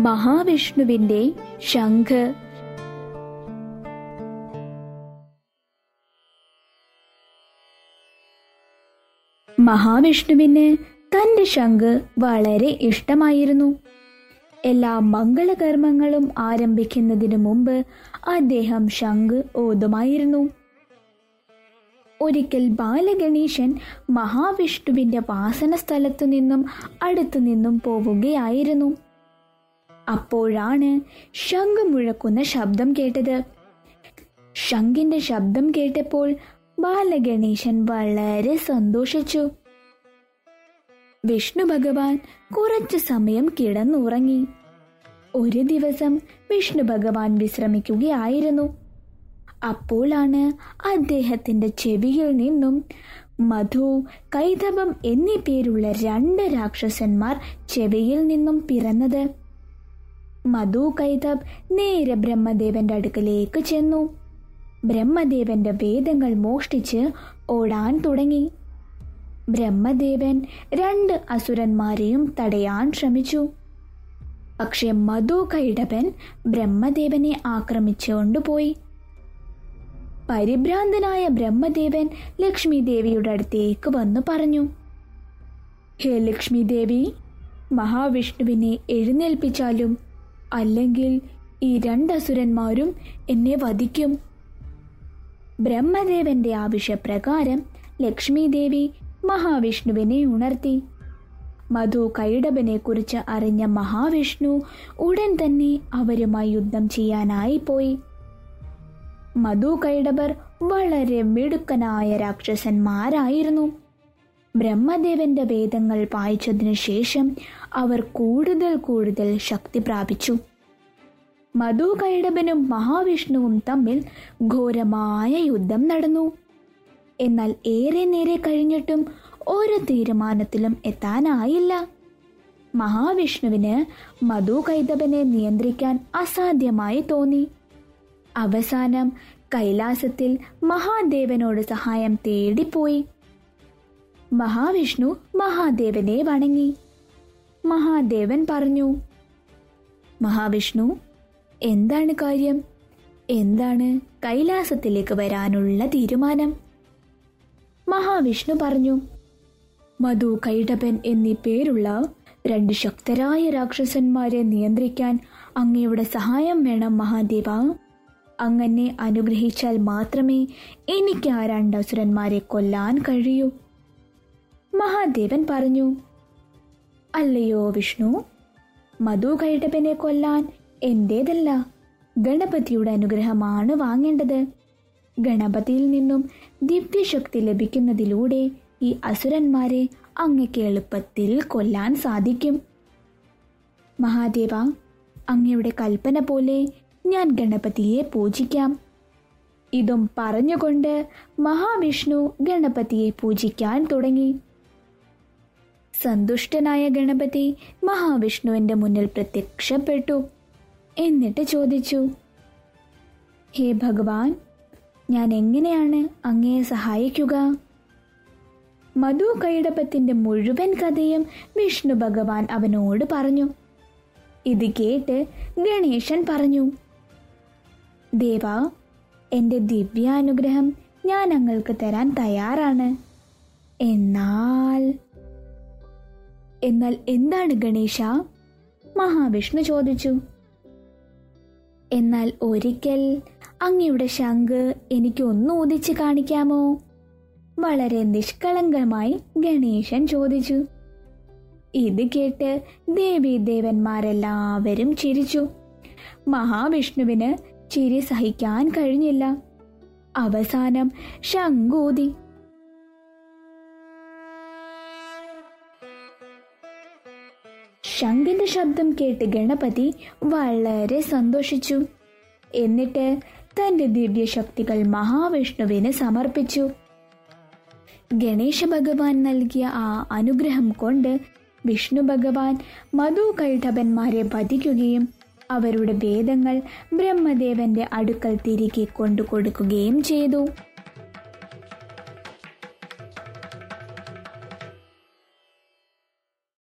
മഹാവിഷ്ണുവിന്റെ ശംഖ്. മഹാവിഷ്ണുവിന് തന്റെ ശംഖ് വളരെ ഇഷ്ടമായിരുന്നു. എല്ലാ മംഗളകർമ്മങ്ങളും ആരംഭിക്കുന്നതിനു മുമ്പ് അദ്ദേഹം ശംഖ് ഓതുമായിരുന്നു. ഒരിക്കൽ ബാലഗണേശൻ മഹാവിഷ്ണുവിന്റെ വാസന സ്ഥലത്തു നിന്നും അടുത്തു നിന്നും പോവുകയായിരുന്നു. അപ്പോഴാണ് ശംഖ് മുഴക്കുന്ന ശബ്ദം കേട്ടത്. ശംഖിന്റെ ശബ്ദം കേട്ടപ്പോൾ ബാലഗണേശൻ വളരെ സന്തോഷിച്ചു. വിഷ്ണു ഭഗവാൻ കുറച്ചു സമയം കിടന്നുറങ്ങി. ഒരു ദിവസം വിഷ്ണു ഭഗവാൻ വിശ്രമിക്കുകയായിരുന്നു. അപ്പോഴാണ് അദ്ദേഹത്തിന്റെ ചെവിയിൽ നിന്നും മധു കൈതപം എന്നീ പേരുള്ള രണ്ട് രാക്ഷസന്മാർ ചെവിയിൽ നിന്നും പിറന്നത്. മധു കൈതബ് നേരെ ബ്രഹ്മദേവന്റെ അടുക്കലേക്ക് ചെന്നു. ബ്രഹ്മദേവന്റെ വേദങ്ങൾ മോഷ്ടിച്ച് ഓടാൻ തുടങ്ങി. ബ്രഹ്മദേവൻ രണ്ട് അസുരന്മാരെയും തടയാൻ ശ്രമിച്ചു. പക്ഷെ മധു കൈടവൻ ബ്രഹ്മദേവനെ ആക്രമിച്ചുകൊണ്ടുപോയി. പരിഭ്രാന്തനായ ബ്രഹ്മദേവൻ ലക്ഷ്മി ദേവിയുടെ അടുത്തേക്ക് വന്നു പറഞ്ഞു. ഹേ ലക്ഷ്മി ദേവി മഹാവിഷ്ണുവിനെ എഴുന്നേൽപ്പിച്ചാലും അല്ലെങ്കിൽ ഈ രണ്ടസുരന്മാരും എന്നെ വധിക്കും. ബ്രഹ്മദേവന്റെ ആവശ്യപ്രകാരം ലക്ഷ്മി ദേവി മഹാവിഷ്ണുവിനെ ഉണർത്തി. മധു കൈടബനെ കുറിച്ച് അറിഞ്ഞ മഹാവിഷ്ണു ഉടൻ തന്നെ അവരുമായി യുദ്ധം ചെയ്യാനായി പോയി. മധു കൈടബർ വളരെ മിടുക്കനായ രാക്ഷസന്മാരായിരുന്നു. ബ്രഹ്മദേവന്റെ വേദങ്ങൾ വായിച്ചതിനു ശേഷം അവർ കൂടുതൽ കൂടുതൽ ശക്തി പ്രാപിച്ചു. മധു കൈടബനും മഹാവിഷ്ണുവും തമ്മിൽ ഘോരമായ യുദ്ധം നടന്നു. എന്നാൽ ഏറെ നേരെ കഴിഞ്ഞിട്ടും ഒരു തീരുമാനത്തിലും എത്താനായില്ല. മഹാവിഷ്ണുവിന് മധു കൈതബനെ നിയന്ത്രിക്കാൻ അസാധ്യമായി തോന്നി. അവസാനം കൈലാസത്തിൽ മഹാദേവനോട് സഹായം തേടിപ്പോയി. മഹാവിഷ്ണു മഹാദേവനെ വണങ്ങി. മഹാദേവൻ പറഞ്ഞു മഹാവിഷ്ണു എന്താണ് കാര്യം? എന്താണ് കൈലാസത്തിലേക്ക് വരാനുള്ള തീരുമാനം? മഹാവിഷ്ണു പറഞ്ഞു മധു കൈടപൻ എന്നീ പേരുള്ള രണ്ട് ശക്തരായ രാക്ഷസന്മാരെ നിയന്ത്രിക്കാൻ അങ്ങയുടെ സഹായം വേണം മഹാദേവ. അങ്ങനെ അനുഗ്രഹിച്ചാൽ മാത്രമേ എനിക്ക് ആ രണ്ട് അസുരന്മാരെ കൊല്ലാൻ കഴിയൂ. മഹാദേവൻ പറഞ്ഞു അല്ലയോ വിഷ്ണു മധു കൈടപ്പനെ കൊല്ലാൻ എന്റേതല്ല. ഗണപതിയുടെ അനുഗ്രഹമാണ് വാങ്ങേണ്ടത്. ഗണപതിയിൽ നിന്നും ദിവ്യശക്തി ലഭിക്കുന്നതിലൂടെ ഈ അസുരന്മാരെ അങ്ങക്ക് എളുപ്പത്തിൽ കൊല്ലാൻ സാധിക്കും. മഹാദേവ അങ്ങയുടെ കൽപ്പന പോലെ ഞാൻ ഗണപതിയെ പൂജിക്കാം. ഇതും പറഞ്ഞുകൊണ്ട് മഹാവിഷ്ണു ഗണപതിയെ പൂജിക്കാൻ തുടങ്ങി. സന്തുഷ്ടനായ ഗണപതി മഹാവിഷ്ണുവിന്റെ മുന്നിൽ പ്രത്യക്ഷപ്പെട്ടു. എന്നിട്ട് ചോദിച്ചു ഹേ ഭഗവാൻ ഞാൻ എങ്ങനെയാണ് അങ്ങയെ സഹായിക്കുക? മധു കൈടപ്പത്തിന്റെ മുഴുവൻ കഥയും വിഷ്ണു ഭഗവാൻ അവനോട് പറഞ്ഞു. ഇത് കേട്ട് ഗണേശൻ പറഞ്ഞു ദേവ എന്റെ ദിവ്യാനുഗ്രഹം ഞാൻ അങ്ങൾക്ക് തരാൻ തയ്യാറാണ്. എന്നാൽ എന്നാൽ എന്താണ് ഗണേശ? മഹാവിഷ്ണു ചോദിച്ചു. എന്നാൽ ഒരിക്കൽ അങ്ങയുടെ ശംഖ് എനിക്ക് ഒന്ന് ഊതിച്ച് കാണിക്കാമോ? വളരെ നിഷ്കളങ്കമായി ഗണേശൻ ചോദിച്ചു. ഇത് കേട്ട് ദേവീദേവന്മാരെല്ലാവരും ചിരിച്ചു. മഹാവിഷ്ണുവിന് ചിരി സഹിക്കാൻ കഴിഞ്ഞില്ല. അവസാനം ശങ്കൂതി ശംഖിന്റെ ശബ്ദം കേട്ട് ഗണപതി വളരെ സന്തോഷിച്ചു. എന്നിട്ട് തന്റെ ദിവ്യശക്തികൾ മഹാവിഷ്ണുവിന് സമർപ്പിച്ചു. ഗണേശ ഭഗവാൻ നൽകിയ ആ അനുഗ്രഹം കൊണ്ട് വിഷ്ണു ഭഗവാൻ മധു കൈഠപന്മാരെ വധിക്കുകയും അവരുടെ വേദങ്ങൾ ബ്രഹ്മദേവന്റെ അടുക്കൽ തിരികെ കൊണ്ടുകൊടുക്കുകയും ചെയ്തു.